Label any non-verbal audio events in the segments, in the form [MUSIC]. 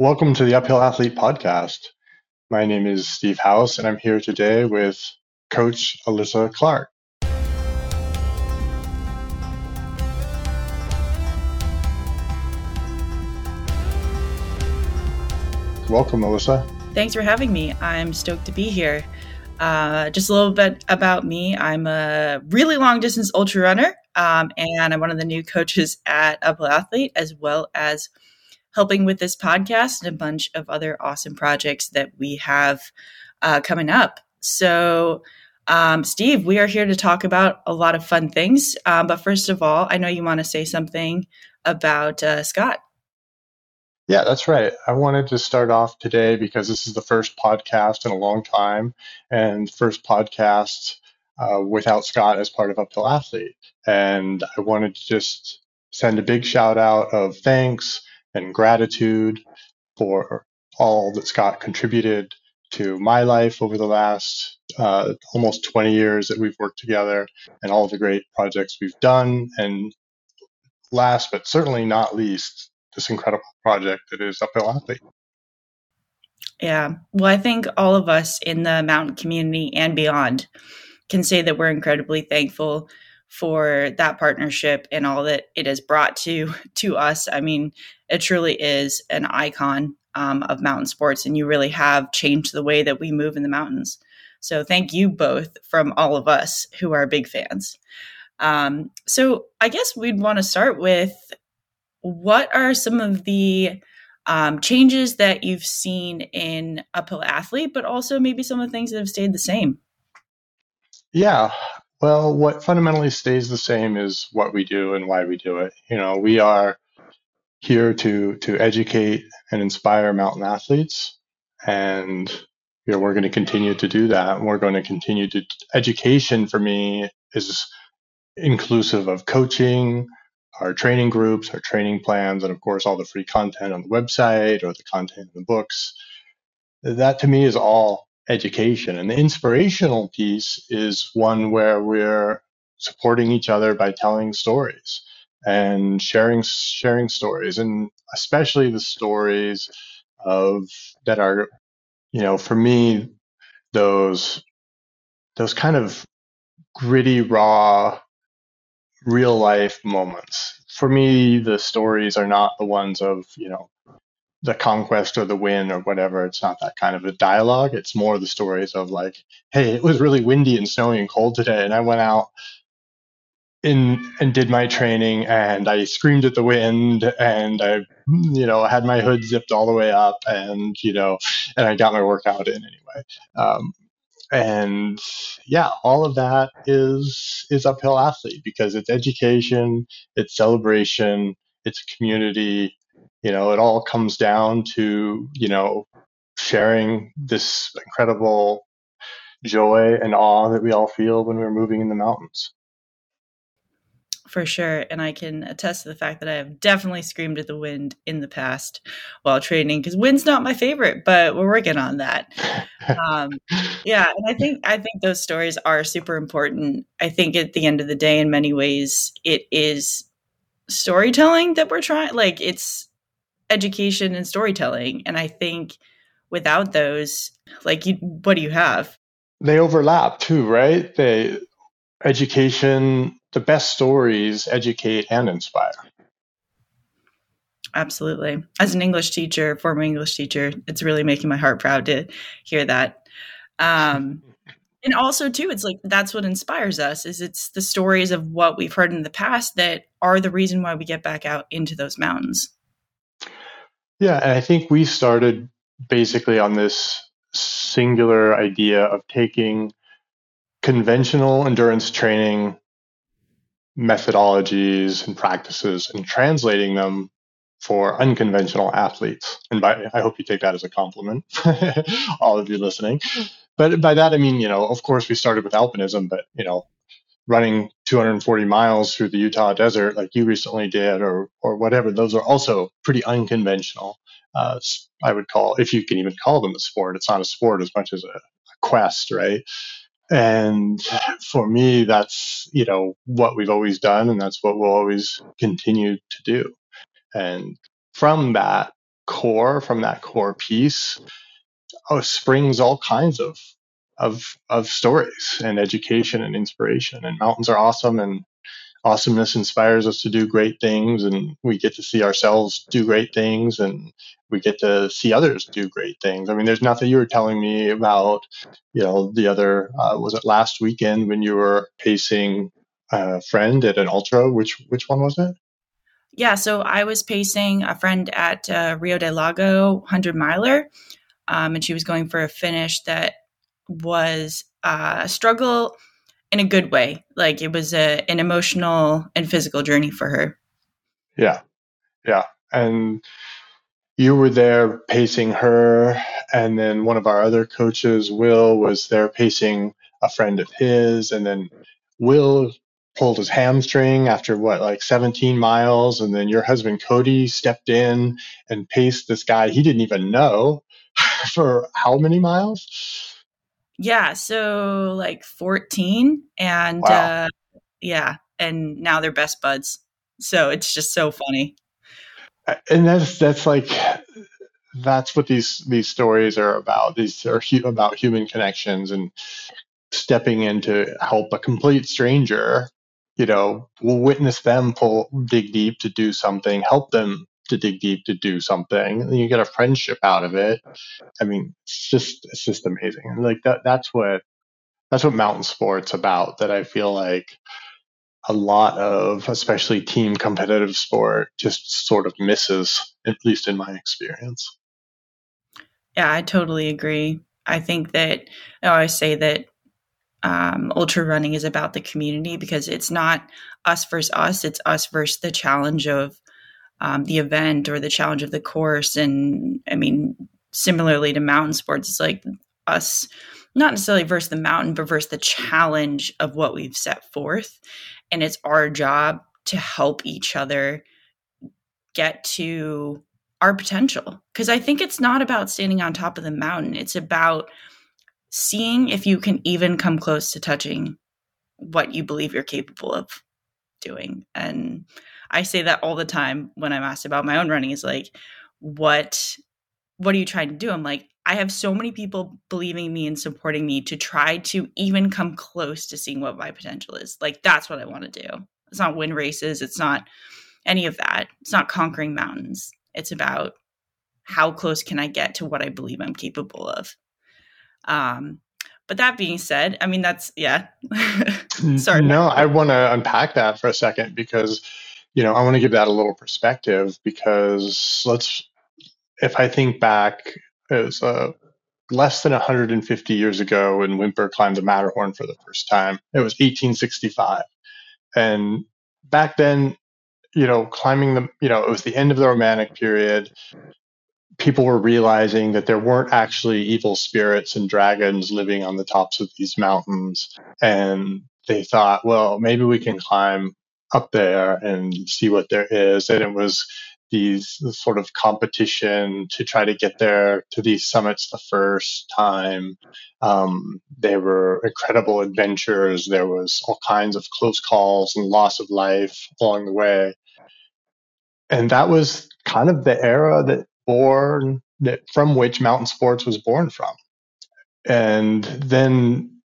Welcome to the Uphill Athlete Podcast. My name is Steve House, and I'm here today with Coach Alyssa Clark. Welcome, Alyssa. Thanks for having me. I'm stoked to be here. Uh, just a little bit about me. I'm a really long distance ultra runner, um, and I'm one of the new coaches at Uphill Athlete, as well as helping with this podcast and a bunch of other awesome projects that we have uh, coming up. So, um, Steve, we are here to talk about a lot of fun things. Um, but first of all, I know you want to say something about uh, Scott. Yeah, that's right. I wanted to start off today because this is the first podcast in a long time and first podcast uh, without Scott as part of Uphill Athlete. And I wanted to just send a big shout out of thanks and gratitude for all that Scott contributed to my life over the last uh, almost 20 years that we've worked together and all the great projects we've done. And last but certainly not least, this incredible project that is Uphill Athlete. Yeah. Well, I think all of us in the mountain community and beyond can say that we're incredibly thankful for that partnership and all that it has brought to to us. I mean, it truly is an icon um, of mountain sports, and you really have changed the way that we move in the mountains. So, thank you both from all of us who are big fans. Um, so, I guess we'd want to start with what are some of the um, changes that you've seen in uphill athlete, but also maybe some of the things that have stayed the same? Yeah, well, what fundamentally stays the same is what we do and why we do it. You know, we are here to to educate and inspire mountain athletes, and you know, we're going to continue to do that. We're going to continue to education for me is inclusive of coaching, our training groups, our training plans, and of course all the free content on the website or the content in the books. That to me is all education. And the inspirational piece is one where we're supporting each other by telling stories and sharing sharing stories and especially the stories of that are you know for me those those kind of gritty raw real life moments for me the stories are not the ones of you know the conquest or the win or whatever. It's not that kind of a dialogue. It's more the stories of like, hey, it was really windy and snowy and cold today, and I went out in and did my training and I screamed at the wind and I you know had my hood zipped all the way up and you know and I got my workout in anyway. Um, and yeah, all of that is is uphill athlete because it's education, it's celebration, it's community, you know, it all comes down to, you know, sharing this incredible joy and awe that we all feel when we're moving in the mountains. For sure. And I can attest to the fact that I have definitely screamed at the wind in the past while training because wind's not my favorite, but we're working on that. [LAUGHS] um, yeah. And I think, I think those stories are super important. I think at the end of the day, in many ways, it is storytelling that we're trying, like it's, education and storytelling. And I think without those, like, you, what do you have? They overlap too, right? They education, the best stories educate and inspire. Absolutely. As an English teacher, former English teacher, it's really making my heart proud to hear that. Um, [LAUGHS] and also too it's like that's what inspires us is it's the stories of what we've heard in the past that are the reason why we get back out into those mountains yeah, and I think we started basically on this singular idea of taking conventional endurance training methodologies and practices and translating them for unconventional athletes. And by, I hope you take that as a compliment, [LAUGHS] all of you listening. Mm-hmm. But by that, I mean, you know, of course, we started with alpinism, but, you know, running 240 miles through the Utah desert like you recently did or or whatever those are also pretty unconventional uh, I would call if you can even call them a sport. It's not a sport as much as a, a quest right? And for me that's you know what we've always done and that's what we'll always continue to do. And from that core, from that core piece, oh, springs all kinds of of of stories and education and inspiration. And mountains are awesome, and awesomeness inspires us to do great things, and we get to see ourselves do great things, and we get to see others do great things. I mean, there's nothing you were telling me about, you know, the other uh, was it last weekend when you were pacing a friend at an ultra? Which which one was it? Yeah, so I was pacing a friend at uh, Rio Del Lago 100 miler, um, and she was going for a finish that was uh, a struggle in a good way. Like it was a, an emotional and physical journey for her. Yeah. Yeah. And you were there pacing her. And then one of our other coaches, Will, was there pacing a friend of his. And then Will pulled his hamstring after what, like 17 miles. And then your husband, Cody, stepped in and paced this guy he didn't even know [LAUGHS] for how many miles? Yeah, so like 14 and wow. uh yeah, and now they're best buds. So it's just so funny. And that's that's like that's what these these stories are about. These are hu- about human connections and stepping in to help a complete stranger. You know, we'll witness them pull dig deep to do something, help them to dig deep to do something. And you get a friendship out of it. I mean, it's just it's just amazing. Like that that's what that's what mountain sports about that I feel like a lot of especially team competitive sport just sort of misses, at least in my experience. Yeah, I totally agree. I think that I always say that um, ultra running is about the community because it's not us versus us, it's us versus the challenge of um, the event or the challenge of the course. And I mean, similarly to mountain sports, it's like us not necessarily versus the mountain, but versus the challenge of what we've set forth. And it's our job to help each other get to our potential. Because I think it's not about standing on top of the mountain, it's about seeing if you can even come close to touching what you believe you're capable of doing. And I say that all the time when I'm asked about my own running is like, what what are you trying to do? I'm like, I have so many people believing me and supporting me to try to even come close to seeing what my potential is. Like that's what I want to do. It's not win races, it's not any of that. It's not conquering mountains. It's about how close can I get to what I believe I'm capable of. Um, but that being said, I mean that's yeah. [LAUGHS] Sorry. No, I want to unpack that for a second because you know, I want to give that a little perspective because let's, if I think back, it was uh, less than 150 years ago when Whymper climbed the Matterhorn for the first time. It was 1865. And back then, you know, climbing the, you know, it was the end of the Romantic period. People were realizing that there weren't actually evil spirits and dragons living on the tops of these mountains. And they thought, well, maybe we can climb up there and see what there is. And it was these sort of competition to try to get there to these summits the first time. Um, they were incredible adventures. There was all kinds of close calls and loss of life along the way. And that was kind of the era that born that from which mountain sports was born from. And then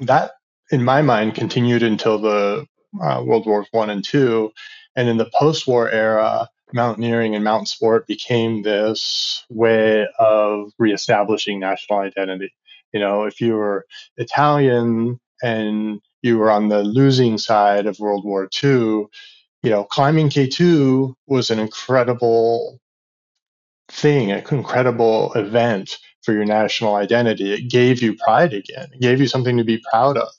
that in my mind continued until the uh, World Wars One and Two, and in the post-war era, mountaineering and mountain sport became this way of reestablishing national identity. You know, if you were Italian and you were on the losing side of World War II, you know, climbing K2 was an incredible thing, an incredible event for your national identity. It gave you pride again. It gave you something to be proud of.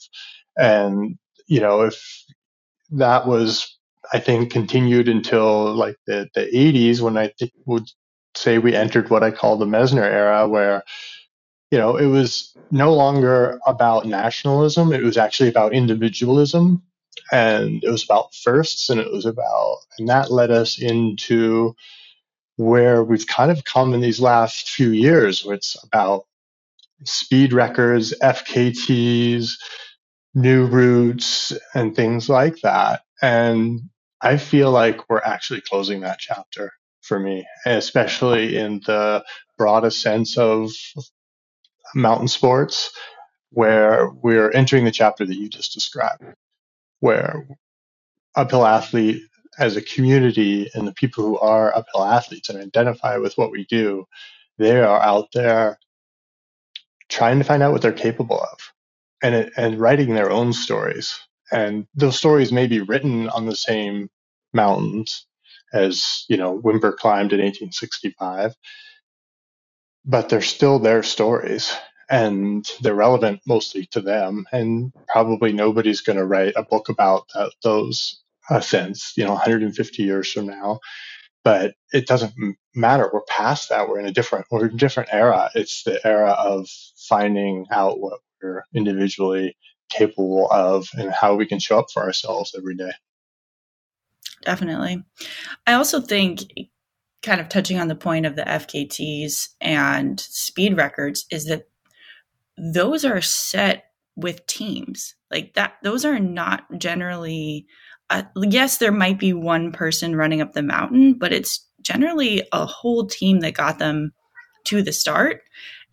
And, you know, if that was, I think, continued until like the, the 80s when I th- would say we entered what I call the Messner era, where, you know, it was no longer about nationalism. It was actually about individualism and it was about firsts and it was about, and that led us into where we've kind of come in these last few years, where it's about speed records, FKTs, new routes and things like that. And I feel like we're actually closing that chapter for me, especially in the broadest sense of mountain sports, where we're entering the chapter that you just described, where uphill athlete as a community and the people who are uphill athletes and identify with what we do, they are out there trying to find out what they're capable of and, and writing their own stories. And those stories may be written on the same mountains as, you know, Whymper climbed in 1865, but they're still their stories and they're relevant mostly to them. And probably nobody's going to write a book about that, those uh, ascents, you know, 150 years from now. But it doesn't matter. We're past that. We're in a different, we're in a different era. It's the era of finding out what we're individually capable of and how we can show up for ourselves every day. Definitely. I also think kind of touching on the point of the FKTs and speed records is that those are set with teams like that those are not generally uh, yes there might be one person running up the mountain but it's generally a whole team that got them to the start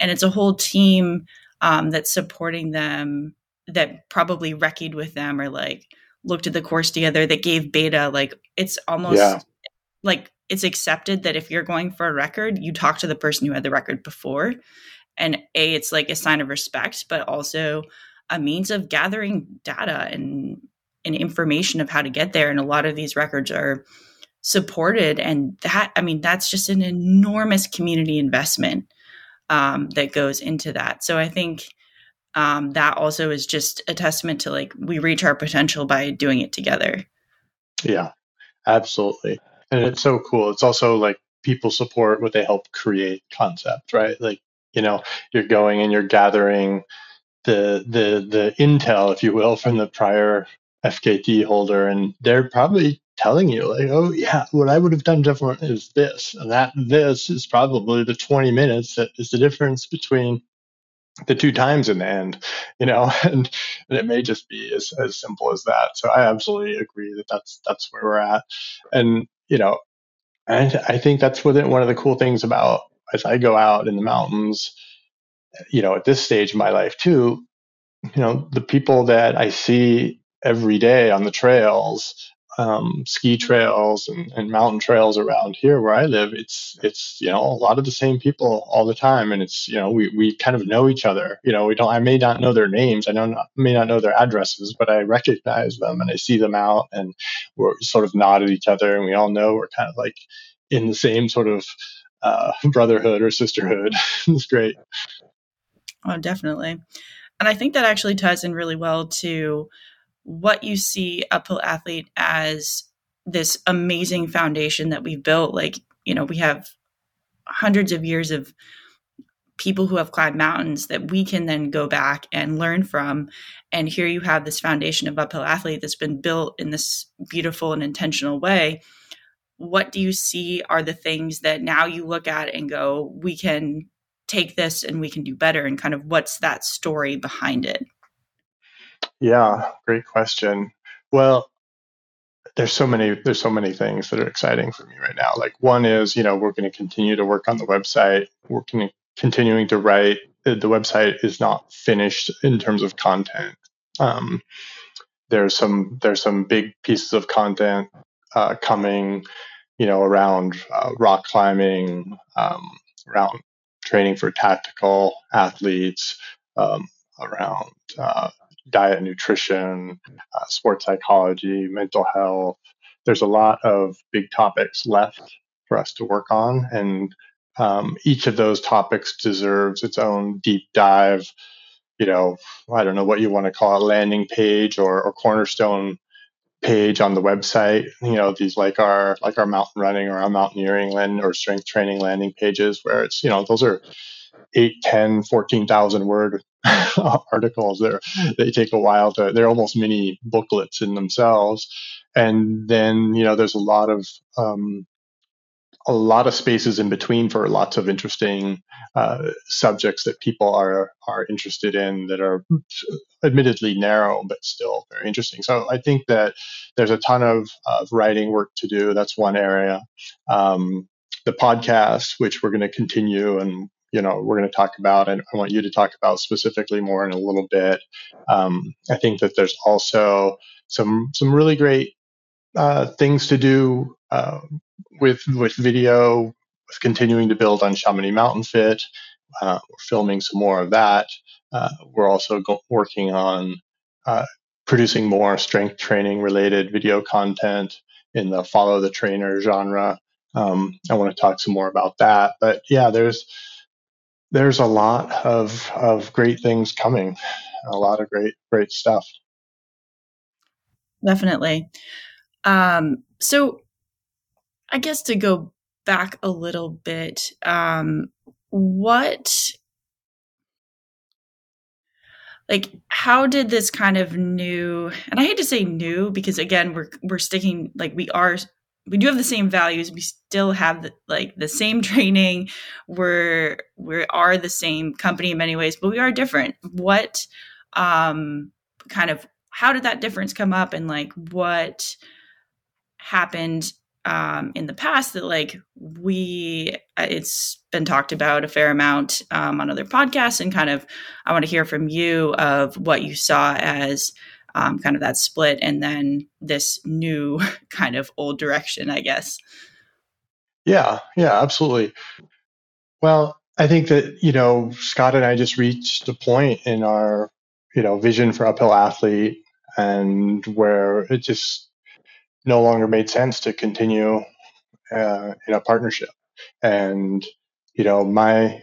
and it's a whole team um, that's supporting them that probably recceed with them or like looked at the course together that gave beta like it's almost yeah. like it's accepted that if you're going for a record you talk to the person who had the record before. And a it's like a sign of respect but also a means of gathering data and and information of how to get there. And a lot of these records are supported and that i mean that's just an enormous community investment um, that goes into that. So i think um, that also is just a testament to like we reach our potential by doing it together. Yeah absolutely. And it's so cool. It's also like people support what they help create concept right? Like you know you're going and you're gathering the the the intel if you will from the prior fkt holder and they're probably telling you like oh yeah what i would have done different is this and that this is probably the 20 minutes that is the difference between the two times in the end you know [LAUGHS] and, and it may just be as, as simple as that. So i absolutely agree that that's that's where we're at. And you know and i think that's one of the cool things about as I go out in the mountains, you know, at this stage of my life too, you know, the people that I see every day on the trails, um, ski trails and, and, mountain trails around here where I live, it's it's you know a lot of the same people all the time, and it's you know we we kind of know each other. You know, we don't. I may not know their names, I don't may not know their addresses, but I recognize them and I see them out, and we're sort of nod at each other, and we all know we're kind of like in the same sort of uh, [LAUGHS] brotherhood or sisterhood. [LAUGHS] it's great. Oh, definitely. And I think that actually ties in really well to what you see Uphill Athlete as this amazing foundation that we've built. Like, you know, we have hundreds of years of people who have climbed mountains that we can then go back and learn from. And here you have this foundation of Uphill Athlete that's been built in this beautiful and intentional way what do you see are the things that now you look at and go, we can take this and we can do better? And kind of what's that story behind it? Yeah, great question. Well, there's so many there's so many things that are exciting for me right now. Like one is, you know, we're going to continue to work on the website. We're to continuing to write. The website is not finished in terms of content. Um, there's some there's some big pieces of content uh, coming you know, around uh, rock climbing, um, around training for tactical athletes, um, around uh, diet nutrition, uh, sports psychology, mental health. There's a lot of big topics left for us to work on, and um, each of those topics deserves its own deep dive. You know, I don't know what you want to call it, landing page or, or cornerstone page on the website you know these like our like our mountain running or our mountaineering land or strength training landing pages where it's you know those are 8 10 14,000 word [LAUGHS] articles they they take a while to they're almost mini booklets in themselves and then you know there's a lot of um, a lot of spaces in between for lots of interesting uh, subjects that people are are interested in that are admittedly narrow but still very interesting. So I think that there's a ton of, of writing work to do. That's one area. Um, the podcast, which we're going to continue and you know we're going to talk about, and I want you to talk about specifically more in a little bit. Um, I think that there's also some some really great uh, things to do uh, with with video, with continuing to build on Chamonix Mountain Fit. Uh, we're filming some more of that. Uh, we're also go- working on uh, producing more strength training related video content in the follow the trainer genre. Um, I want to talk some more about that. But yeah, there's there's a lot of of great things coming, a lot of great great stuff. Definitely. Um, so I guess to go back a little bit, um, what like how did this kind of new and i hate to say new because again we're we're sticking like we are we do have the same values. We still have the, like the same [LAUGHS] training. We're we are the same company in many ways but we are different. What um kind of how did that difference come up and like what happened um, in the past that like we uh, it's been talked about a fair amount um, on other podcasts and kind of i want to hear from you of what you saw as um, kind of that split and then this new [LAUGHS] kind of old direction i guess yeah yeah absolutely well i think that you know scott and i just reached a point in our you know vision for uphill athlete and where it just no longer made sense to continue uh, in a partnership. And, you know, my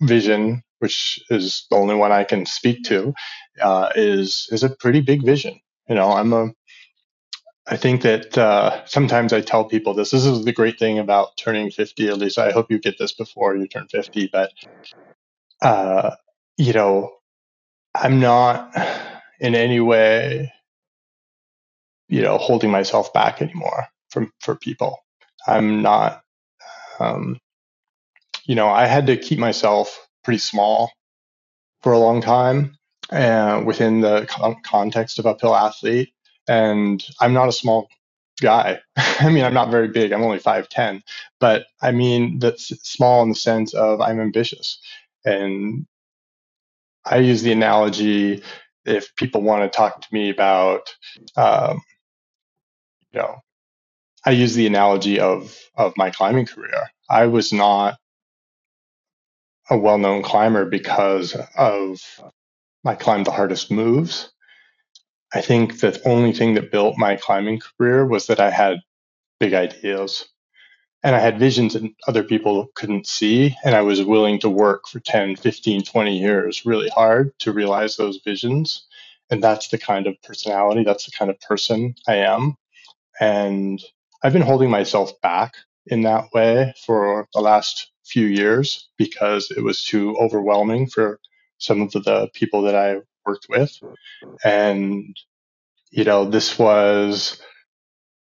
vision, which is the only one I can speak to, uh, is, is a pretty big vision. You know, I'm a, I think that uh, sometimes I tell people this. This is the great thing about turning 50. At least I hope you get this before you turn 50. But, uh, you know, I'm not in any way you know holding myself back anymore from for people. I'm not. Um, you know, I had to keep myself pretty small for a long time uh, within the con- context of uphill athlete. And I'm not a small guy. [LAUGHS] I mean, I'm not very big. I'm only 5'10, but I mean, that's small in the sense of I'm ambitious. And I use the analogy if people want to talk to me about um, you know, I use the analogy of of my climbing career. I was not a well-known climber because of I climbed the hardest moves. I think the only thing that built my climbing career was that I had big ideas and I had visions that other people couldn't see. And I was willing to work for 10, 15, 20 years really hard to realize those visions. And that's the kind of personality, that's the kind of person I am. And I've been holding myself back in that way for the last few years because it was too overwhelming for some of the people that I worked with. And, you know, this was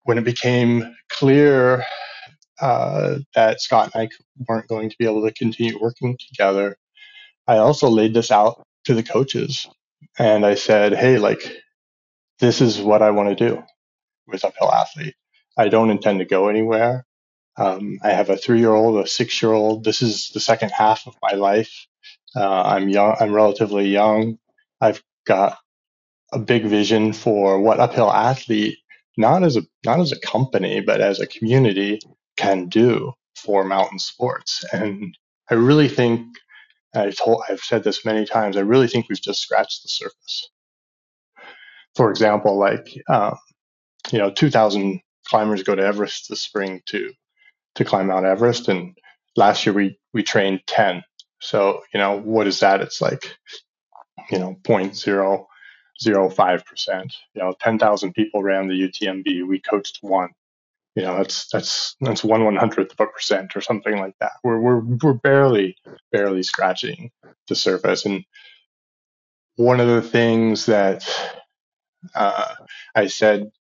when it became clear uh, that Scott and I weren't going to be able to continue working together. I also laid this out to the coaches and I said, hey, like, this is what I want to do with uphill athlete. I don't intend to go anywhere. Um, I have a three-year-old, a six-year-old. This is the second half of my life. Uh, I'm young. I'm relatively young. I've got a big vision for what uphill athlete, not as a not as a company, but as a community, can do for mountain sports. And I really think I've told I've said this many times. I really think we've just scratched the surface. For example, like um, you know, 2,000 climbers go to Everest this spring to to climb Mount Everest, and last year we we trained 10. So you know, what is that? It's like you know, 0.005 percent. You know, 10,000 people ran the UTMB. We coached one. You know, that's that's that's one one hundredth of a percent or something like that. We're we're we're barely barely scratching the surface. And one of the things that uh, I said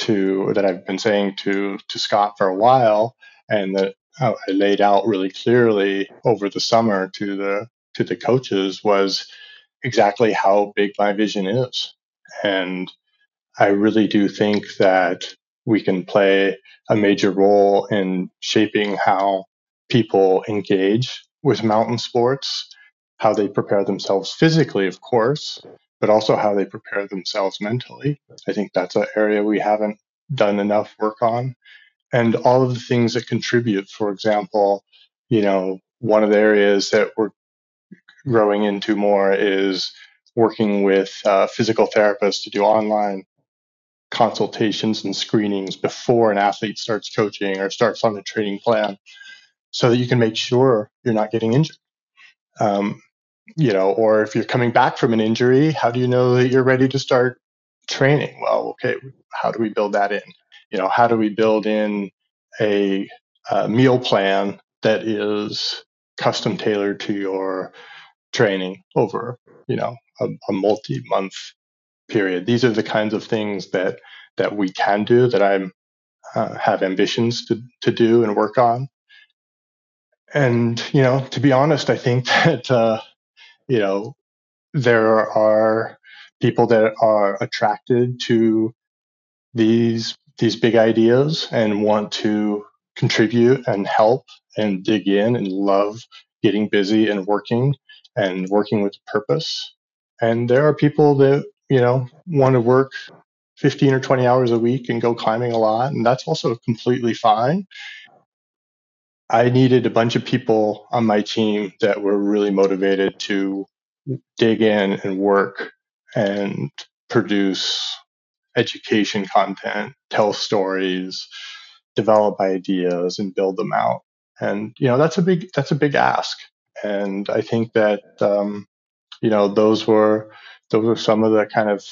to that I've been saying to to Scott for a while, and that I laid out really clearly over the summer to the to the coaches was exactly how big my vision is, and I really do think that we can play a major role in shaping how people engage with mountain sports, how they prepare themselves physically, of course, but also how they prepare themselves mentally. I think that's an area we haven't done enough work on. And all of the things that contribute, for example, you know, one of the areas that we're growing into more is working with uh, physical therapists to do online consultations and screenings before an athlete starts coaching or starts on the training plan so that you can make sure you're not getting injured. Um, you know, or if you're coming back from an injury, how do you know that you're ready to start training? Well, okay, how do we build that in? You know, how do we build in a, a meal plan that is custom tailored to your training over, you know, a, a multi-month period. These are the kinds of things that that we can do that I'm uh, have ambitions to to do and work on. And you know, to be honest, I think [LAUGHS] that uh, you know there are people that are attracted to these these big ideas and want to contribute and help and dig in and love getting busy and working and working with purpose. And there are people that, you know, want to work 15 or 20 hours a week and go climbing a lot. And that's also completely fine. I needed a bunch of people on my team that were really motivated to dig in and work and produce education content, tell stories, develop ideas and build them out. And you know that's a big that's a big ask. And I think that um, you know those were those were some of the kind of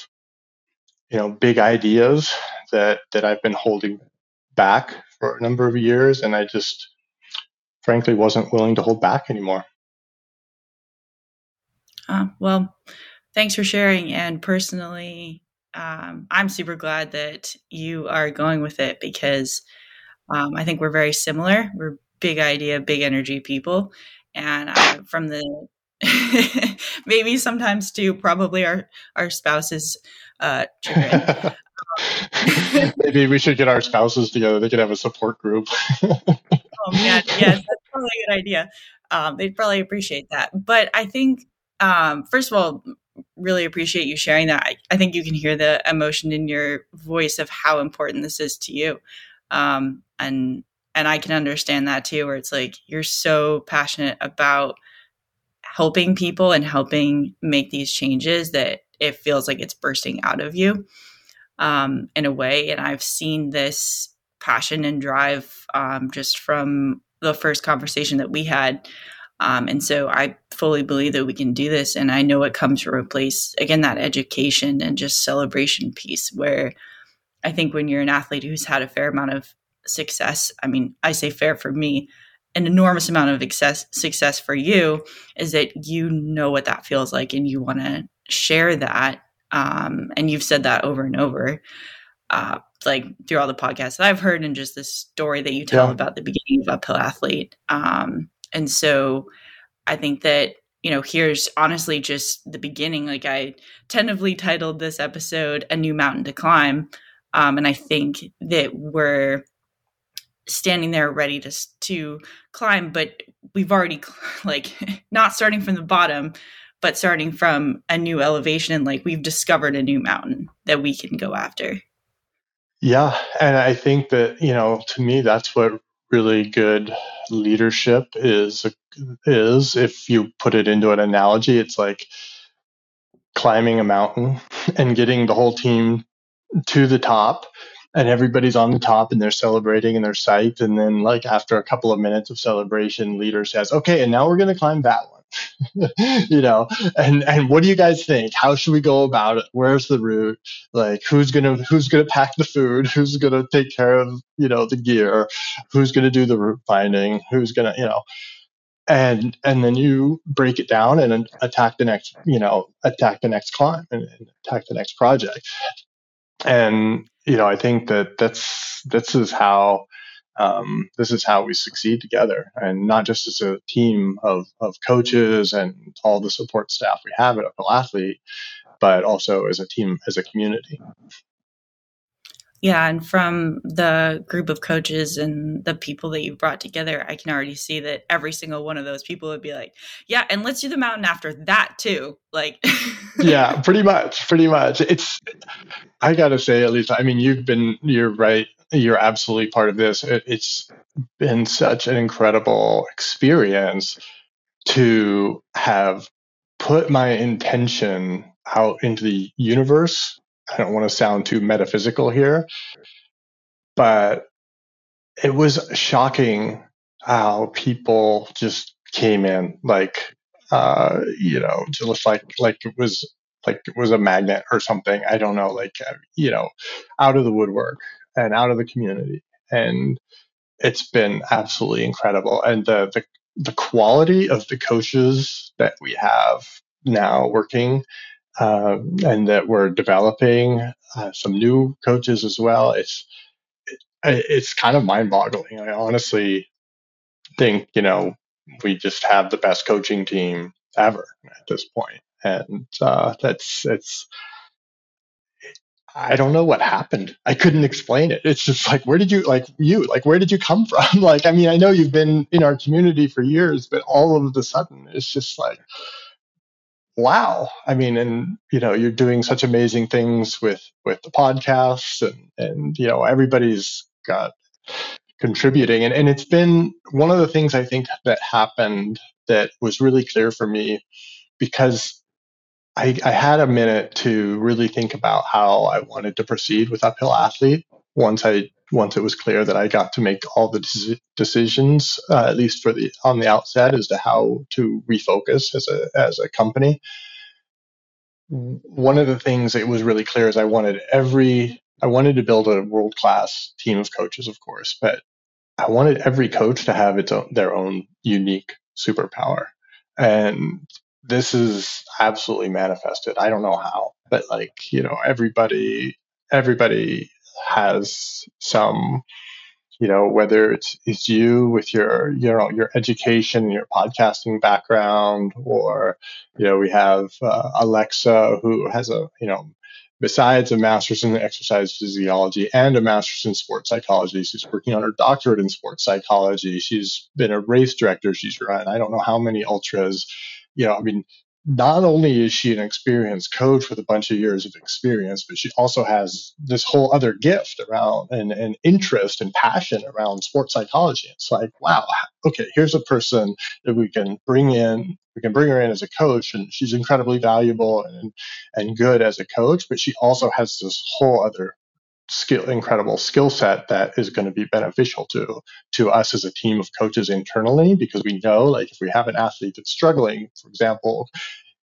you know big ideas that that I've been holding back for a number of years, and I just frankly wasn't willing to hold back anymore. Uh, well, thanks for sharing. And personally, um, I'm super glad that you are going with it because um, I think we're very similar. We're big idea, big energy people. And uh, from the [LAUGHS] maybe sometimes too, probably our, our spouses uh, [LAUGHS] maybe we should get our spouses together. They could have a support group. [LAUGHS] oh man, yes, that's probably a good idea. Um, they'd probably appreciate that. But I think, um, first of all, really appreciate you sharing that. I, I, think you can hear the emotion in your voice of how important this is to you. Um, and and I can understand that too, where it's like you're so passionate about helping people and helping make these changes that it feels like it's bursting out of you um, in a way. And I've seen this passion and drive um, just from the first conversation that we had. Um, and so I fully believe that we can do this. And I know it comes from a place, again, that education and just celebration piece where I think when you're an athlete who's had a fair amount of success, I mean, I say fair for me, an enormous amount of success success for you is that you know what that feels like and you want to share that. Um, and you've said that over and over, uh, like through all the podcasts that I've heard and just the story that you tell yeah. about the beginning of Uphill Athlete. Um, and so I think that you know, here's honestly just the beginning. Like I tentatively titled this episode "A New Mountain to Climb," um, and I think that we're standing there ready to to climb, but we've already [LAUGHS] like [LAUGHS] not starting from the bottom, but starting from a new elevation. And like we've discovered a new mountain that we can go after. Yeah, and I think that you know, to me, that's what really good leadership is is if you put it into an analogy it's like climbing a mountain [LAUGHS] and getting the whole team to the top and everybody's on the top and they're celebrating and they're psyched. And then, like, after a couple of minutes of celebration, leader says, okay, and now we're going to climb that one. [LAUGHS] you know, and and what do you guys think? How should we go about it? Where's the route? Like, who's gonna who's gonna pack the food? Who's gonna take care of you know the gear? Who's gonna do the route finding? Who's gonna you know? and and then you break it down and attack the next you know attack the next climb and, and attack the next project and you know, I think that that's this is how um, this is how we succeed together, and not just as a team of of coaches and all the support staff we have at Uphill Athlete, but also as a team as a community. Yeah, and from the group of coaches and the people that you brought together, I can already see that every single one of those people would be like, "Yeah, and let's do the mountain after that too." Like, [LAUGHS] yeah, pretty much, pretty much. It's, I gotta say, at least, I mean, you've been, you're right, you're absolutely part of this. It, it's been such an incredible experience to have put my intention out into the universe. I don't want to sound too metaphysical here, but it was shocking how people just came in like uh, you know just like like it was like it was a magnet or something. I don't know like uh, you know out of the woodwork and out of the community and it's been absolutely incredible and the the, the quality of the coaches that we have now working uh, and that we're developing uh, some new coaches as well. It's it's kind of mind-boggling. I honestly think you know we just have the best coaching team ever at this point, and uh, that's it's. I don't know what happened. I couldn't explain it. It's just like, where did you, like, you, like, where did you come [LAUGHS] from? like, I mean, I know you've been in our community for years, but all of a sudden, it's just like, wow i mean and you know you're doing such amazing things with with the podcasts and and you know everybody's got contributing and, and it's been one of the things i think that happened that was really clear for me because I, I had a minute to really think about how i wanted to proceed with uphill athlete once i once it was clear that I got to make all the decisions, uh, at least for the on the outset, as to how to refocus as a as a company. One of the things that was really clear is I wanted every I wanted to build a world class team of coaches, of course, but I wanted every coach to have its own, their own unique superpower, and this is absolutely manifested. I don't know how, but like you know, everybody everybody has some you know whether it's, it's you with your you know your education and your podcasting background or you know we have uh, alexa who has a you know besides a master's in exercise physiology and a master's in sports psychology she's working on her doctorate in sports psychology. She's been a race director. She's run i don't know how many ultras you know i mean not only is she an experienced coach with a bunch of years of experience, but she also has this whole other gift around and, and interest and passion around sports psychology. It's like, wow, okay, here's a person that we can bring in. We can bring her in as a coach, and she's incredibly valuable and and good as a coach. But she also has this whole other skill incredible skill set that is going to be beneficial to to us as a team of coaches internally because we know like if we have an athlete that's struggling for example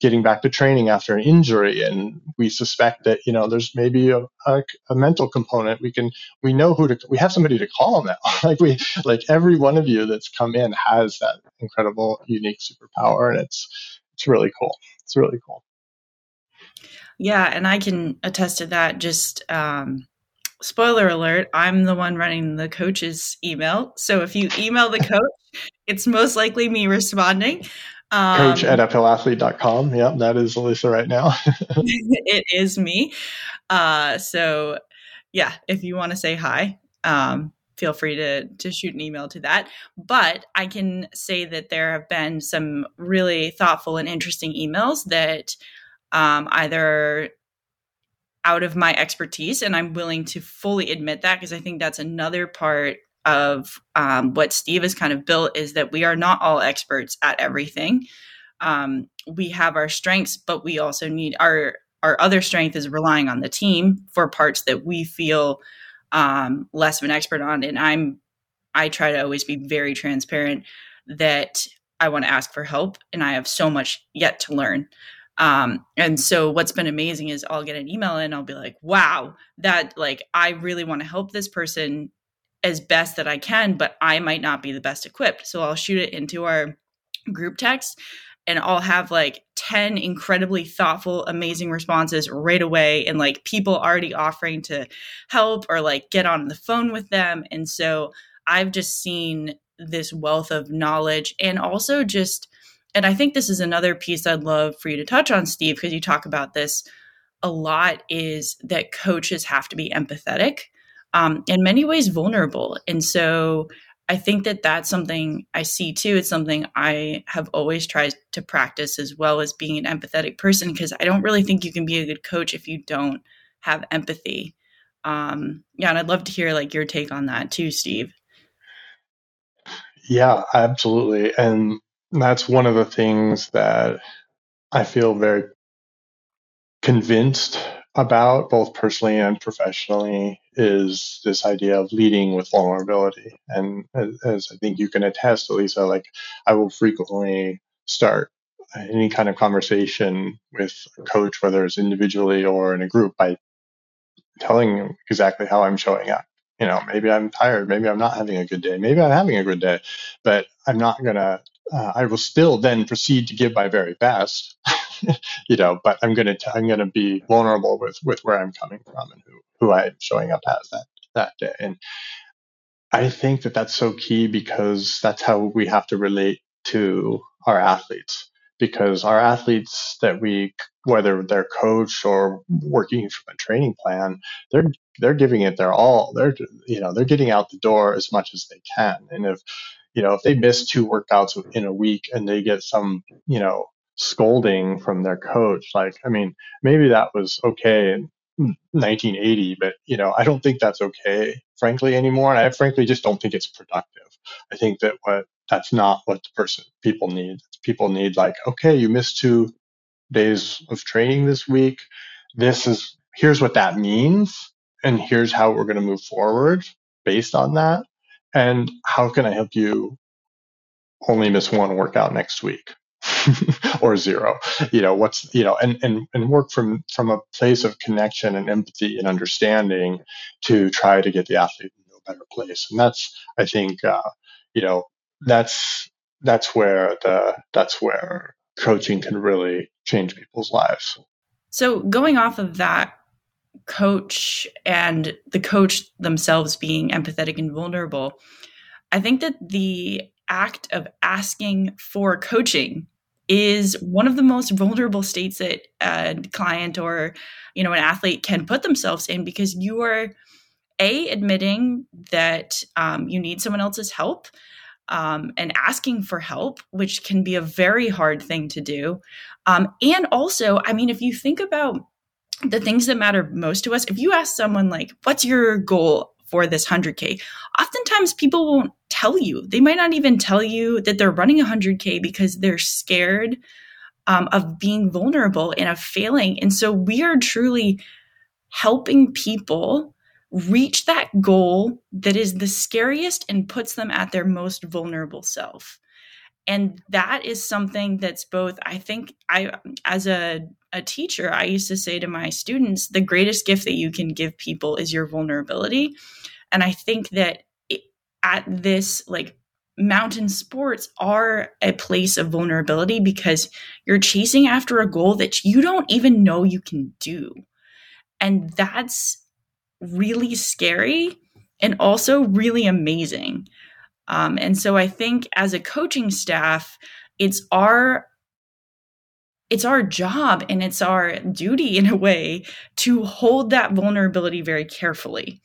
getting back to training after an injury and we suspect that you know there's maybe a, a, a mental component we can we know who to we have somebody to call now [LAUGHS] like we like every one of you that's come in has that incredible unique superpower and it's it's really cool. It's really cool. Yeah and i can attest to that just um spoiler alert, I'm the one running the coach's email. So if you email the [LAUGHS] coach, it's most likely me responding. Um, coach at uphillathlete.com. Yep, that is Alyssa right now. [LAUGHS] [LAUGHS] it is me. Uh, so yeah, if you want to say hi, um, feel free to to shoot an email to that. But I can say that there have been some really thoughtful and interesting emails that um, either out of my expertise and i'm willing to fully admit that because i think that's another part of um, what steve has kind of built is that we are not all experts at everything. Um, we have our strengths but we also need our our other strength is relying on the team for parts that we feel um, less of an expert on and i'm i try to always be very transparent that i want to ask for help and i have so much yet to learn um, and so what's been amazing is I'll get an email and I'll be like, wow, that like I really want to help this person as best that I can, but I might not be the best equipped. So I'll shoot it into our group text and I'll have like 10 incredibly thoughtful, amazing responses right away, and like people already offering to help or like get on the phone with them. And so I've just seen this wealth of knowledge and also just and I think this is another piece I'd love for you to touch on, Steve, because you talk about this a lot is that coaches have to be empathetic. um, in many ways vulnerable. And so I think that that's something I see too. It's something I have always tried to practice as well as being an empathetic person because I don't really think you can be a good coach if you don't have empathy. Um, yeah, and I'd love to hear like your take on that too, Steve. Yeah, absolutely. And that's one of the things that I feel very convinced about, both personally and professionally, is this idea of leading with vulnerability. And as, as I think you can attest, Elisa, like I will frequently start any kind of conversation with a coach, whether it's individually or in a group, by telling them exactly how I'm showing up. You know, maybe I'm tired, maybe I'm not having a good day, maybe I'm having a good day, but I'm not gonna. Uh, I will still then proceed to give my very best, [LAUGHS] you know. But I'm gonna I'm gonna be vulnerable with with where I'm coming from and who who I'm showing up as that that day. And I think that that's so key because that's how we have to relate to our athletes because our athletes that we whether they're coached or working from a training plan they're they're giving it their all they're you know they're getting out the door as much as they can and if you know if they miss two workouts in a week and they get some you know scolding from their coach like i mean maybe that was okay in 1980 but you know i don't think that's okay frankly anymore and i frankly just don't think it's productive i think that what that's not what the person people need. People need like, okay, you missed two days of training this week. This is here's what that means, and here's how we're going to move forward based on that. And how can I help you only miss one workout next week? [LAUGHS] or zero you know what's you know and, and and work from from a place of connection and empathy and understanding to try to get the athlete into a better place and that's i think uh, you know that's that's where the that's where coaching can really change people's lives. So going off of that coach and the coach themselves being empathetic and vulnerable, I think that the act of asking for coaching is one of the most vulnerable states that a client or you know an athlete can put themselves in because you are a admitting that um, you need someone else's help um, and asking for help, which can be a very hard thing to do. Um, and also, I mean, if you think about the things that matter most to us, if you ask someone, like, what's your goal for this 100K? Oftentimes people won't tell you. They might not even tell you that they're running 100K because they're scared um, of being vulnerable and of failing. And so we are truly helping people reach that goal that is the scariest and puts them at their most vulnerable self and that is something that's both i think i as a, a teacher i used to say to my students the greatest gift that you can give people is your vulnerability and i think that at this like mountain sports are a place of vulnerability because you're chasing after a goal that you don't even know you can do and that's really scary and also really amazing. Um, and so I think as a coaching staff, it's our it's our job and it's our duty in a way to hold that vulnerability very carefully.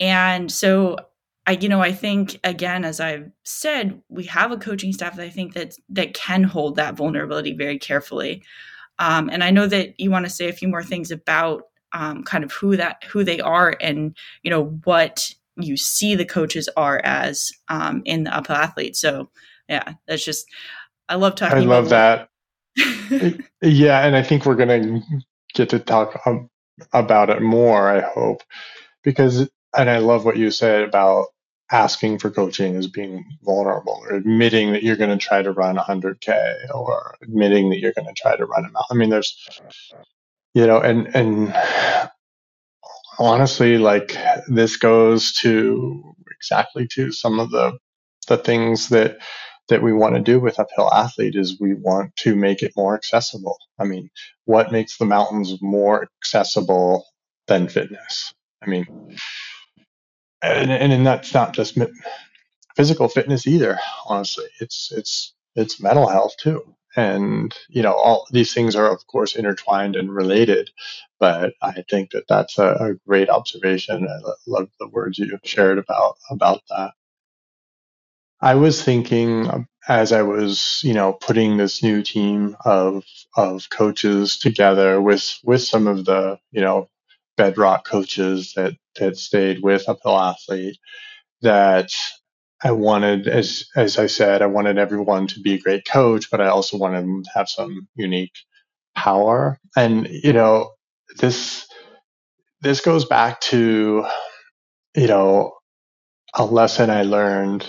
And so I you know I think again as I've said we have a coaching staff that I think that that can hold that vulnerability very carefully. Um, and I know that you want to say a few more things about um, kind of who that who they are and you know what you see the coaches are as um, in the upper athletes. So yeah, that's just I love talking. I love that. [LAUGHS] yeah, and I think we're gonna get to talk um, about it more. I hope because and I love what you said about asking for coaching as being vulnerable or admitting that you're going to try to run 100k or admitting that you're going to try to run a mile. I mean, there's you know and and honestly like this goes to exactly to some of the the things that that we want to do with uphill athlete is we want to make it more accessible i mean what makes the mountains more accessible than fitness i mean and, and that's not just physical fitness either honestly it's it's it's mental health too And, you know, all these things are, of course, intertwined and related. But I think that that's a, a great observation. I love the words you shared about, about that. I was thinking as I was, you know, putting this new team of of coaches together with with some of the, you know, bedrock coaches that that stayed with Uphill Athlete, that I wanted, as as I said, I wanted everyone to be a great coach, but I also wanted them to have some unique power. And you know, this this goes back to, you know, a lesson I learned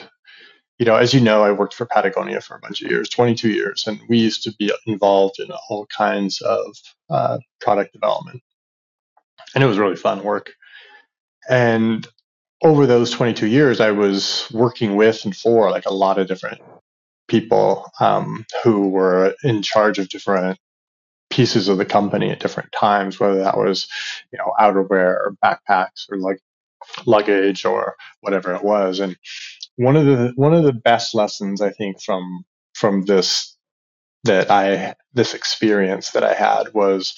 you know, as you know, I worked for Patagonia for a bunch of years, 22 years, and we used to be involved in all kinds of uh, product development. And it was really fun work. And over those 22 years, I was working with and for like a lot of different people um, who were in charge of different pieces of the company at different times, whether that was, you know, outerwear or backpacks or like luggage or whatever it was. And one of the one of the best lessons I think from from this that I this experience that I had was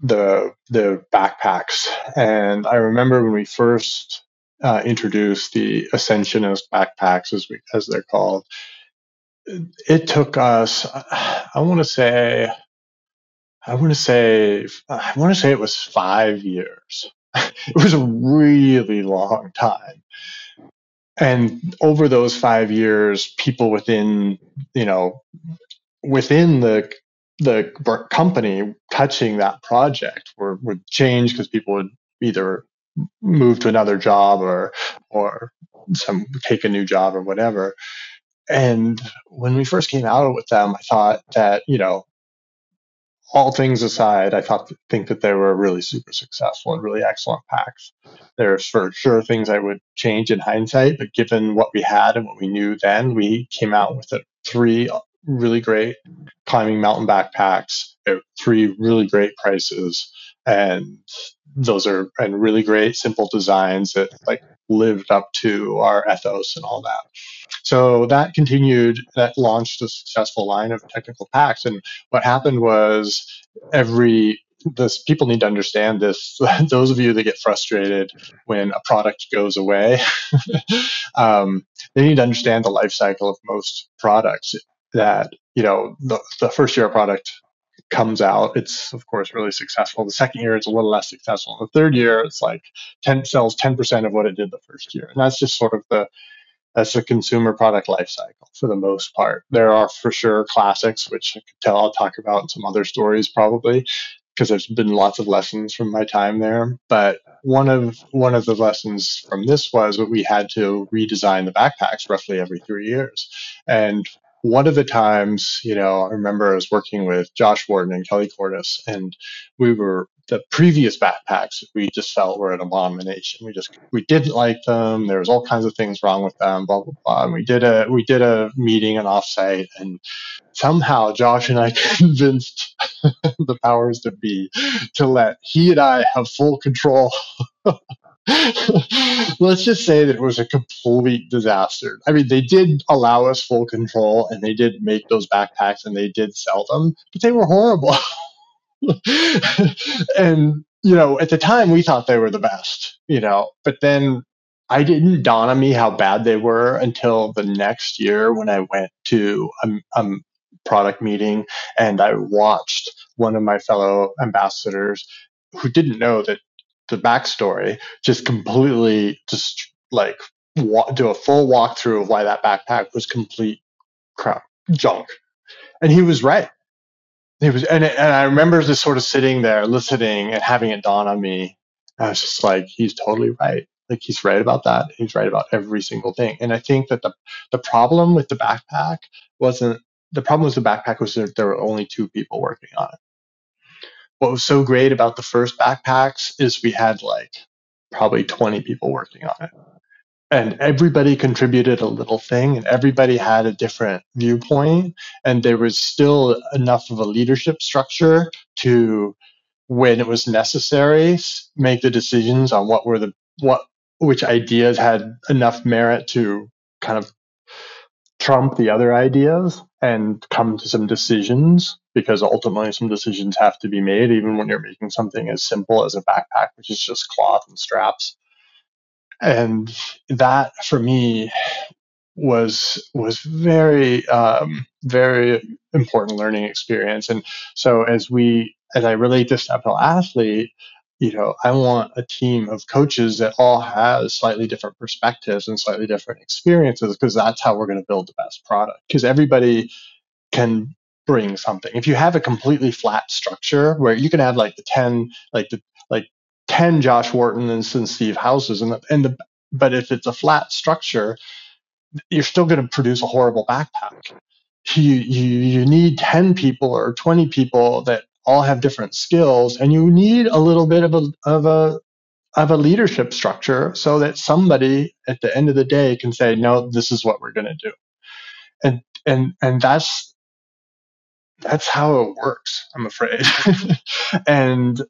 the the backpacks, and I remember when we first uh, introduced the Ascensionist backpacks, as we as they're called. It took us, I want to say, I want to say, I want to say it was five years. [LAUGHS] it was a really long time and over those five years, people within you know within the the company touching that project were, would change because people would either move to another job or or some take a new job or whatever. And when we first came out with them, I thought that you know all things aside, I thought think that they were really super successful and really excellent packs. There's for sure things I would change in hindsight, but given what we had and what we knew then, we came out with three uh, really great climbing mountain backpacks at uh, three really great prices, and those are and really great simple designs that like lived up to our ethos and all that. So that continued, that launched a successful line of technical packs. And what happened was every this people need to understand this. [LAUGHS] Those of you that get frustrated when a product goes away, [LAUGHS] um, they need to understand the life cycle of most products. That you know, the, the first year product comes out, it's of course really successful. The second year, it's a little less successful. The third year, it's like 10 sells 10% of what it did the first year. And that's just sort of the that's the consumer product life cycle for the most part. There are for sure classics, which I could tell I'll talk about in some other stories probably, because there's been lots of lessons from my time there. But one of one of the lessons from this was that we had to redesign the backpacks roughly every three years. And one of the times, you know, I remember I was working with Josh Wharton and Kelly Cordes, and we were the previous backpacks we just felt were an abomination. We just we didn't like them. There was all kinds of things wrong with them. Blah blah blah. And we did a we did a meeting, an offsite, and somehow Josh and I [LAUGHS] convinced [LAUGHS] the powers that be to let he and I have full control [LAUGHS] [LAUGHS] let's just say that it was a complete disaster. I mean, they did allow us full control and they did make those backpacks and they did sell them, but they were horrible. [LAUGHS] and, you know, at the time we thought they were the best, you know, but then I didn't dawn on me how bad they were until the next year when I went to a, a product meeting and I watched one of my fellow ambassadors who didn't know that the backstory, just completely just like do a full walkthrough of why that backpack was complete crap junk, and he was right. He was, and and I remember just sort of sitting there listening and having it dawn on me. I was just like, he's totally right. Like he's right about that. He's right about every single thing. And I think that the the problem with the backpack wasn't the problem with the backpack was that there were only two people working on it what was so great about the first backpacks is we had like probably 20 people working on it. And everybody contributed a little thing and everybody had a different viewpoint and there was still enough of a leadership structure to when it was necessary make the decisions on what were the what which ideas had enough merit to kind of trump the other ideas and come to some decisions because ultimately some decisions have to be made even when you're making something as simple as a backpack which is just cloth and straps. And that for me was was very um, very important learning experience. And so as we as i relate this to uphill athlete you know i want a team of coaches that all has slightly different perspectives and slightly different experiences because that's how we're going to build the best product because everybody can bring something if you have a completely flat structure where you can have like the 10 like the like 10 Josh Wharton and Steve Houses and the, and the but if it's a flat structure you're still going to produce a horrible backpack. You, you, you need 10 people or 20 people that all have different skills, and you need a little bit of a, of a, of a leadership structure so that somebody at the end of the day can say, no, this is what we're going to do. And, and, and that's, that's how it works, I'm afraid. [LAUGHS] and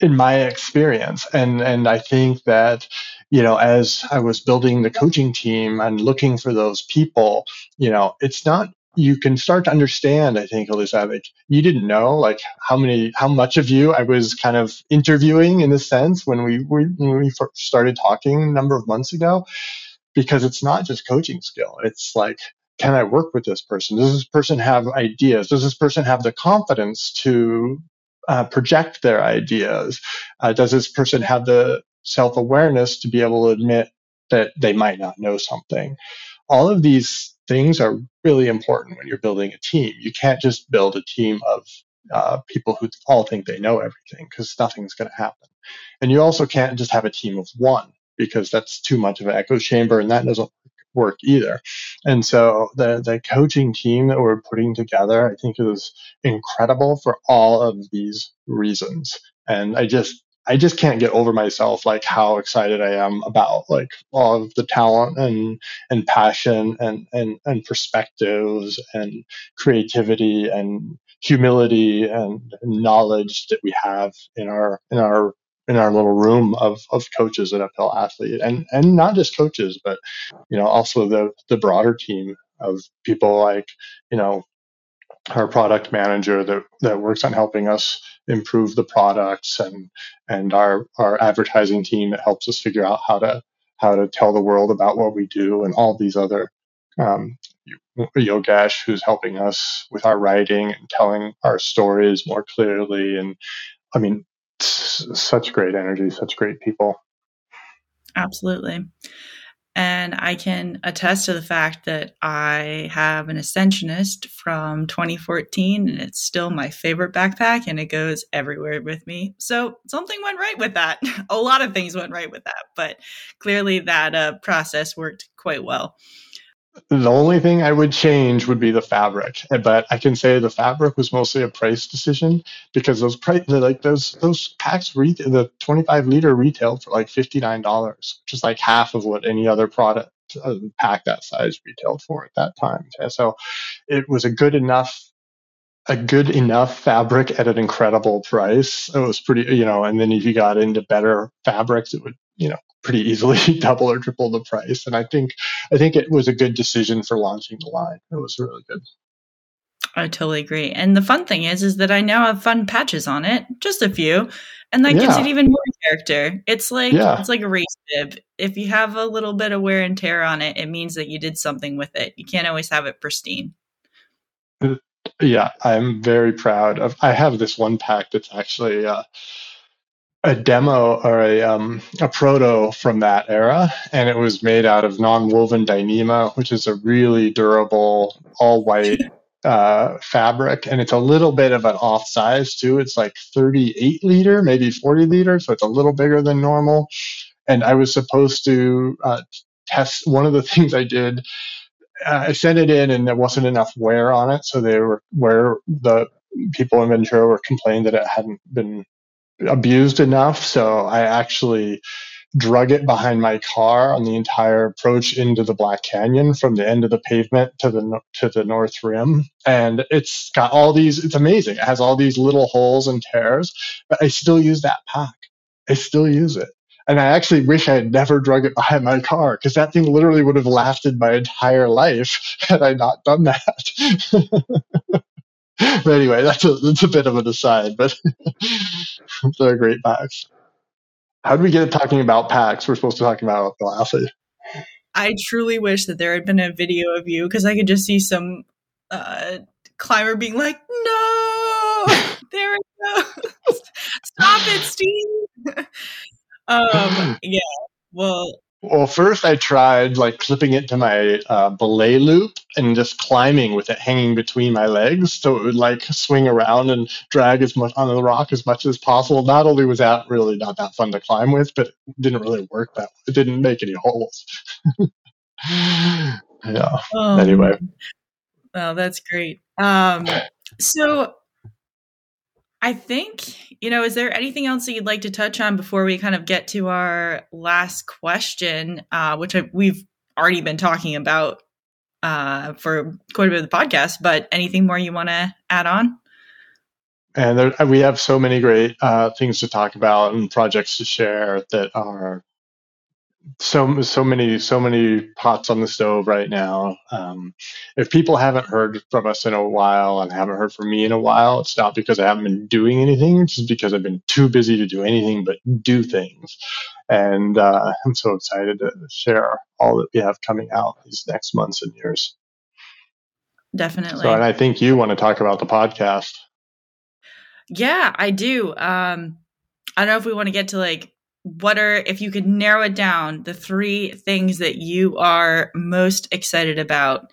in my experience, and, and I think that you know, as I was building the coaching team and looking for those people, you know, it's not you can start to understand, I think, Elizabeth, you didn't know like how many, how much of you I was kind of interviewing in a sense when we, we when we started talking a number of months ago, because it's not just coaching skill. It's like, can I work with this person? Does this person have ideas? Does this person have the confidence to uh, project their ideas? Uh, does this person have the self awareness to be able to admit that they might not know something. All of these things are really important when you're building a team. You can't just build a team of uh, people who all think they know everything because nothing's going to happen. And you also can't just have a team of one because that's too much of an echo chamber and that doesn't work either. And so the, the coaching team that we're putting together, I think is incredible for all of these reasons. And I just I just can't get over myself like how excited I am about like all of the talent and and passion and and and perspectives and creativity and humility and knowledge that we have in our in our in our little room of, of coaches at Uphill Athlete. And and not just coaches but you know also the the broader team of people like you know our product manager that, that works on helping us improve the products and and our our advertising team that helps us figure out how to how to tell the world about what we do and all these other um, Yogesh who's helping us with our writing and telling our stories more clearly. And I mean such great energy such great people. Absolutely and I can attest to the fact that I have an Ascensionist from 2014, and it's still my favorite backpack, and it goes everywhere with me. So something went right with that. [LAUGHS] A lot of things went right with that, but clearly that uh, process worked quite well. The only thing I would change would be the fabric, but I can say the fabric was mostly a price decision because those price, like those those packs, re- the 25 liter retailed for like $59, which is like half of what any other product uh, pack that size retailed for at that time. So it was a good enough a good enough fabric at an incredible price. It was pretty, you know, and then if you got into better fabrics, it would, you know, pretty easily [LAUGHS] double or triple the price. And I think I think it was a good decision for launching the line. It was really good. I totally agree. And the fun thing is, is that I now have fun patches on it, just a few, and that yeah. gives it even more character. It's like yeah. it's like a race bib. If you have a little bit of wear and tear on it, it means that you did something with it. You can't always have it pristine. Yeah, I'm very proud of. I have this one pack that's actually. Uh, a demo or a um, a proto from that era, and it was made out of non-woven Dyneema, which is a really durable all white uh, fabric, and it's a little bit of an off size too. It's like 38 liter, maybe 40 liter, so it's a little bigger than normal. And I was supposed to uh, test one of the [LAUGHS] things I did. Uh, I sent it in, and there wasn't enough wear on it, so they were where the people in Ventura were complaining that it hadn't been abused enough. So I actually drug it behind my car on the entire approach into the Black Canyon from the end of the pavement to the to the north rim, and it's got all these. It's amazing. It has all these little holes and tears, but I still use that pack. I still use it. And I actually wish I had never drug it behind my car because that thing literally would have lasted my entire life [LAUGHS] had I not done that. [LAUGHS] [LAUGHS] but anyway, that's a, that's a bit of an aside, but [LAUGHS] they're great packs. How did we get talking about packs? We're supposed to talk about Velocity. I truly wish that there had been a video of you because I could just see some uh, climber being like, "No, [LAUGHS] there it goes! Stop it, Steve!" um, yeah. Well, well, first I tried like clipping it to my uh, belay loop and just climbing with it hanging between my legs, so it would like swing around and drag as much on the rock as much as possible. Not only was that really not that fun to climb with, but it didn't really work that. It didn't make any holes. [LAUGHS] yeah. Um, anyway. Well, that's great. Um, so I think, you know, is there anything else that you'd like to touch on before we kind of get to our last question, uh, which I, we've already been talking about uh, for quite a bit of the podcast, but anything more you want to add on? And there, we have so many great uh, things to talk about and projects to share that are so so many so many pots on the stove right now. Um, if people haven't heard from us in a while and haven't heard from me in a while, it's not because I haven't been doing anything. It's just because I've been too busy to do anything but do things. And uh, I'm so excited to share all that we have coming out these next months and years. Definitely. So, and I think you want to talk about the podcast. Yeah, I do. Um, I don't know if we want to get to like what are if you could narrow it down the three things that you are most excited about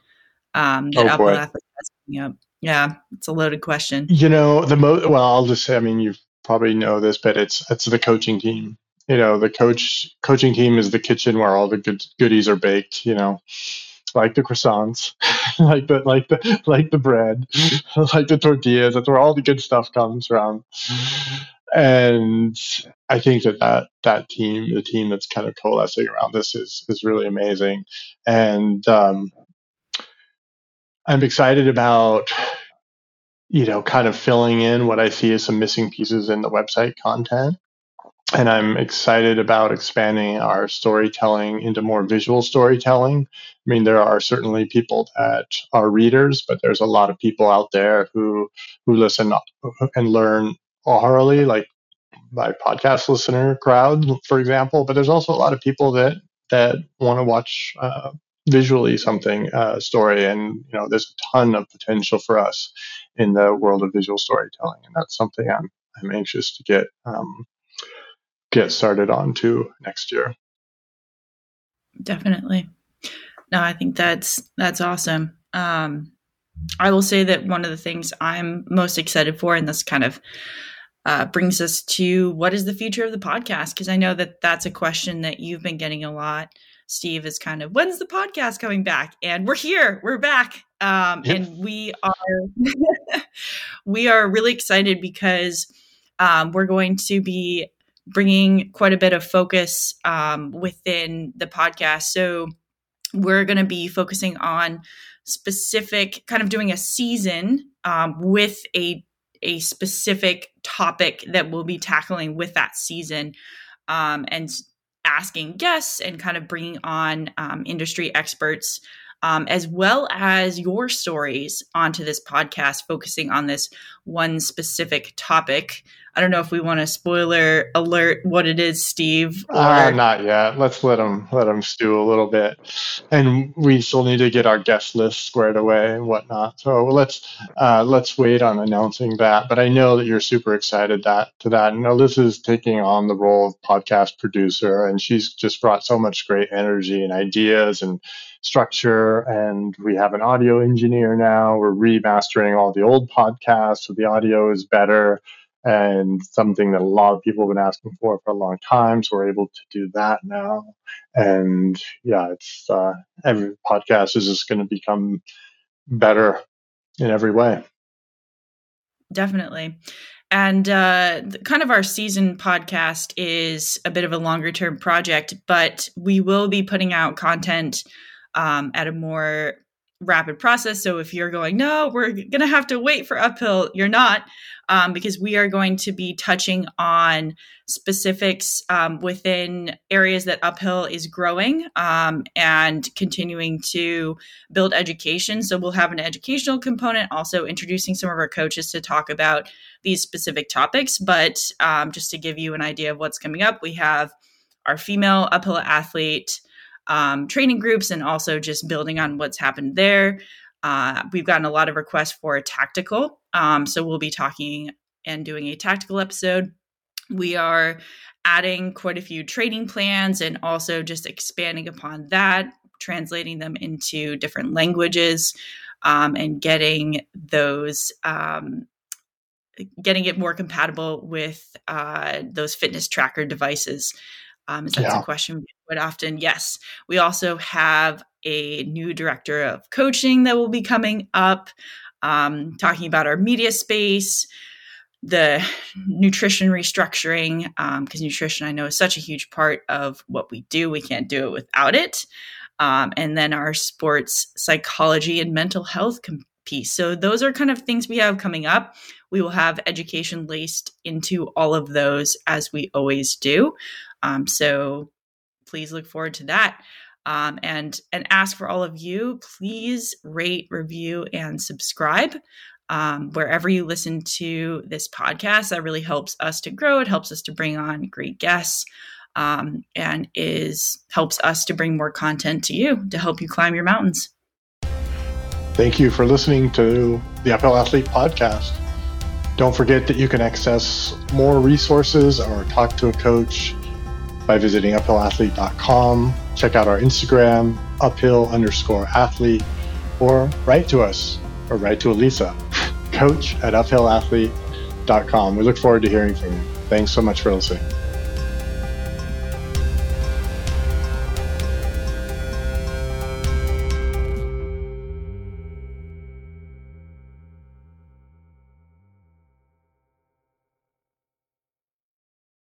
um, that oh, Uphill Athletics has coming up? Yeah, it's a loaded question. You know, the most well, I'll just say, I mean, you probably know this, but it's it's the coaching team. You know, the coach coaching team is the kitchen where all the good goodies are baked. You know, like the croissants, [LAUGHS] like the like the like the bread, [LAUGHS] like the tortillas. That's where all the good stuff comes from and I think that, that that team, the team that's kind of coalescing around this, is is really amazing, and um, I'm excited about you know kind of filling in what I see as some missing pieces in the website content. And I'm excited about expanding our storytelling into more visual storytelling. I mean, there are certainly people that are readers, but there's a lot of people out there who who listen and learn orally, like my podcast listener crowd, for example. But there's also a lot of people that that want to watch uh, visually something uh, story, and you know, there's a ton of potential for us in the world of visual storytelling, and that's something I'm I'm anxious to get um, get started on to next year. Definitely. No, I think that's that's awesome. Um, I will say that one of the things I'm most excited for, and this kind of uh, brings us to what is the future of the podcast? Because I know that that's a question that you've been getting a lot. Steve is kind of when's the podcast coming back? And we're here, we're back, um, yep. and we are [LAUGHS] we are really excited because um, we're going to be bringing quite a bit of focus um, within the podcast. So we're going to be focusing on specific, kind of doing a season um, with a a specific topic that we'll be tackling with that season um, and asking guests and kind of bringing on um, industry experts um, as well as your stories onto this podcast focusing on this one specific topic I don't know if we want to spoiler alert what it is, Steve. Or... Uh, not yet. Let's let them let them stew a little bit, and we still need to get our guest list squared away and whatnot. So let's uh, let's wait on announcing that. But I know that you're super excited that to that. And Alyssa is taking on the role of podcast producer, and she's just brought so much great energy and ideas and structure and we have an audio engineer now we're remastering all the old podcasts so the audio is better and something that a lot of people have been asking for for a long time. So we're able to do that now. And yeah, it's uh, every podcast is just going to become better in every way. Definitely. And uh, kind of our season podcast is a bit of a longer term project, but we will be putting out content um, at a more rapid process. So if you're going, no, we're going to have to wait for uphill, you're not, um, because we are going to be touching on specifics um, within areas that uphill is growing um, and continuing to build education. So we'll have an educational component, also introducing some of our coaches to talk about these specific topics. But um, just to give you an idea of what's coming up, we have our female uphill athlete um, training groups and also just building on what's happened there. Uh, we've gotten a lot of requests for tactical. Um, so we'll be talking and doing a tactical episode. We are adding quite a few training plans and also just expanding upon that, translating them into different languages um, and getting those. Um, getting it more compatible with uh, those fitness tracker devices um, is that yeah. a question quite often? Yes. We also have a new director of coaching that will be coming up, um, talking about our media space, the nutrition restructuring, because um, nutrition I know is such a huge part of what we do. We can't do it without it. Um, and then our sports psychology and mental health com- piece. So those are kind of things we have coming up. We will have education laced into all of those as we always do. Um, so please look forward to that. Um, and and ask for all of you, please rate, review, and subscribe um, wherever you listen to this podcast. That really helps us to grow. It helps us to bring on great guests, um, and is helps us to bring more content to you to help you climb your mountains. Thank you for listening to the Uphill Athlete podcast. Don't forget that you can access more resources or talk to a coach by visiting uphillathlete.com. Check out our Instagram, uphill underscore athlete, or write to us or write to Elisa, coach at uphillathlete.com. We look forward to hearing from you. Thanks so much for listening.